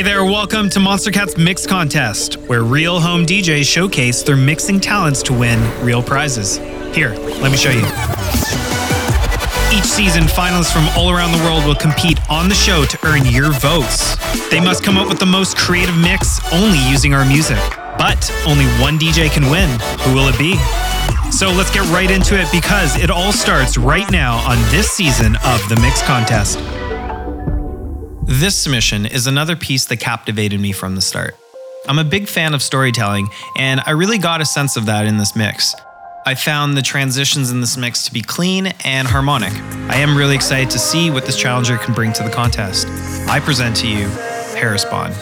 Hey there, welcome to Monstercat's Mix Contest, where real home DJs showcase their mixing talents to win real prizes. Here, let me show you. Each season, finalists from all around the world will compete on the show to earn your votes. They must come up with the most creative mix only using our music. But only one DJ can win. Who will it be? So let's get right into it because it all starts right now on this season of the Mix Contest. This submission is another piece that captivated me from the start. I'm a big fan of storytelling, and I really got a sense of that in this mix. I found the transitions in this mix to be clean and harmonic. I am really excited to see what this challenger can bring to the contest. I present to you Herisbon.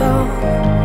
How